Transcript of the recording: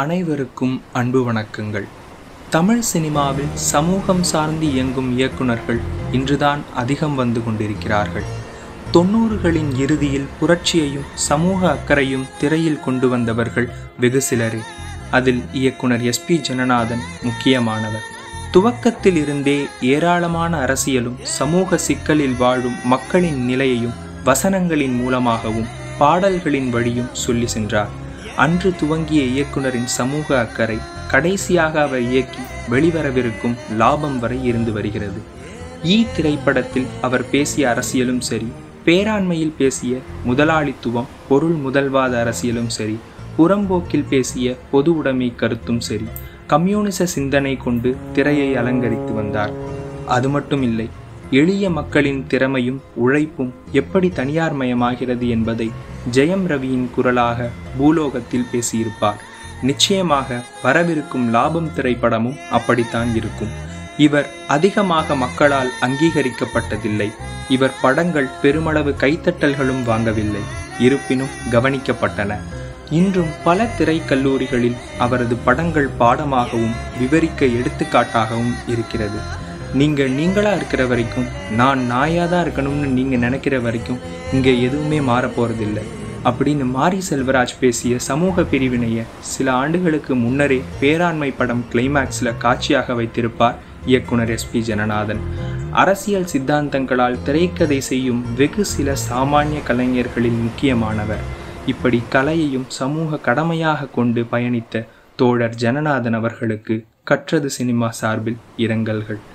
அனைவருக்கும் அன்பு வணக்கங்கள். தமிழ் சினிமாவில் சமூகம் சார்ந்து இயங்கும் இயக்குனர்கள் இன்றுதான் அதிகம் வந்து கொண்டிருக்கிறார்கள். தொண்ணூறுகளின் இறுதியில் புரட்சியையும் சமூக அக்கறையும் திரையில் கொண்டு வந்தவர்கள் வெகு சிலரே. அதில் இயக்குனர் எஸ் பி ஜனநாதன் முக்கியமானவர். துவக்கத்தில் இருந்தே ஏராளமான அரசியலும் சமூக சிக்கலில் வாழும் மக்களின் நிலையையும் வசனங்களின் மூலமாகவும் பாடல்களின் வழியும் சொல்லி சென்றார். அன்று துவங்கிய இயக்குனரின் சமூக அக்கறை கடைசியாக அவர் இயக்கி வெளிவரவிருக்கும் லாபம் வரை இருந்து வருகிறது. ஈ திரைப்படத்தில் அவர் பேசிய அரசியலும் சரி பேராண்மையில் பேசிய முதலாளித்துவம் பொருள் முதல்வாத அரசியலும் சரி புறம்போக்கில் பேசிய பொது உடைமை கருத்தும் சரி கம்யூனிச சிந்தனை கொண்டு திரையை அலங்கரித்து வந்தார். அது மட்டும் இல்லை எளிய மக்களின் திறமையும் உழைப்பும் எப்படி தனியார் மயமாகிறது என்பதை ஜெயம் ரவியின் குரலாக பூலோகத்தில் பேசியிருப்பார். நிச்சயமாக வரவிருக்கும் லாபம் திரைப்படமும் அப்படித்தான் இருக்கும். இவர் அதிகமாக மக்களால் அங்கீகரிக்கப்பட்டதில்லை. இவர் படங்கள் பெருமளவு கைத்தட்டல்களும் வாங்கவில்லை. இருப்பினும் கவனிக்கப்பட்டன. இன்றும் பல திரைக்கல்லூரிகளில் அவரது படங்கள் பாடமாகவும் விவரிக்க எடுத்துக்காட்டாகவும் இருக்கிறது. நீங்கள் நீங்களா இருக்கிற வரைக்கும் நான் நாயாக தான் இருக்கணும்னு நீங்கள் நினைக்கிற வரைக்கும் இங்கே எதுவுமே மாற அப்படின்னு மாரி செல்வராஜ் பேசிய சமூக பிரிவினையை சில ஆண்டுகளுக்கு முன்னரே பேராண்மை படம் கிளைமேக்ஸில் காட்சியாக வைத்திருப்பார் இயக்குனர் எஸ் பி ஜனநாதன். அரசியல் சித்தாந்தங்களால் திரைக்கதை செய்யும் வெகு சில சாமானிய கலைஞர்களில் முக்கியமானவர். இப்படி கலையையும் சமூக கடமையாக கொண்டு பயணித்த தோழர் ஜனநாதன் அவர்களுக்கு கற்றது சினிமா சார்பில் இரங்கல்கள்.